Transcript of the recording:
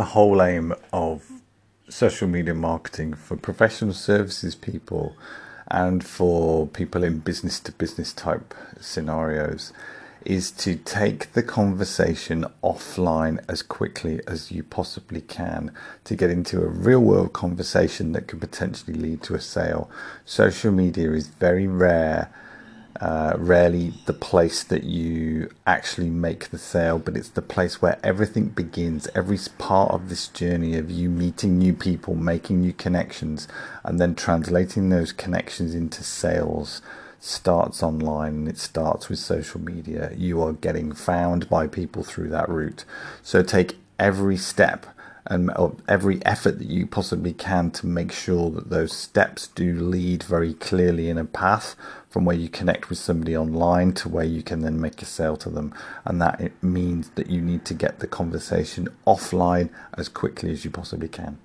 the whole aim of social media marketing for professional services people and for people in business to business type scenarios is to take the conversation offline as quickly as you possibly can to get into a real world conversation that could potentially lead to a sale. Social media is very rare uh, rarely the place that you actually make the sale, but it's the place where everything begins. Every part of this journey of you meeting new people, making new connections, and then translating those connections into sales starts online and it starts with social media. You are getting found by people through that route. So take every step and every effort that you possibly can to make sure that those steps do lead very clearly in a path from where you connect with somebody online to where you can then make a sale to them. And that it means that you need to get the conversation offline as quickly as you possibly can.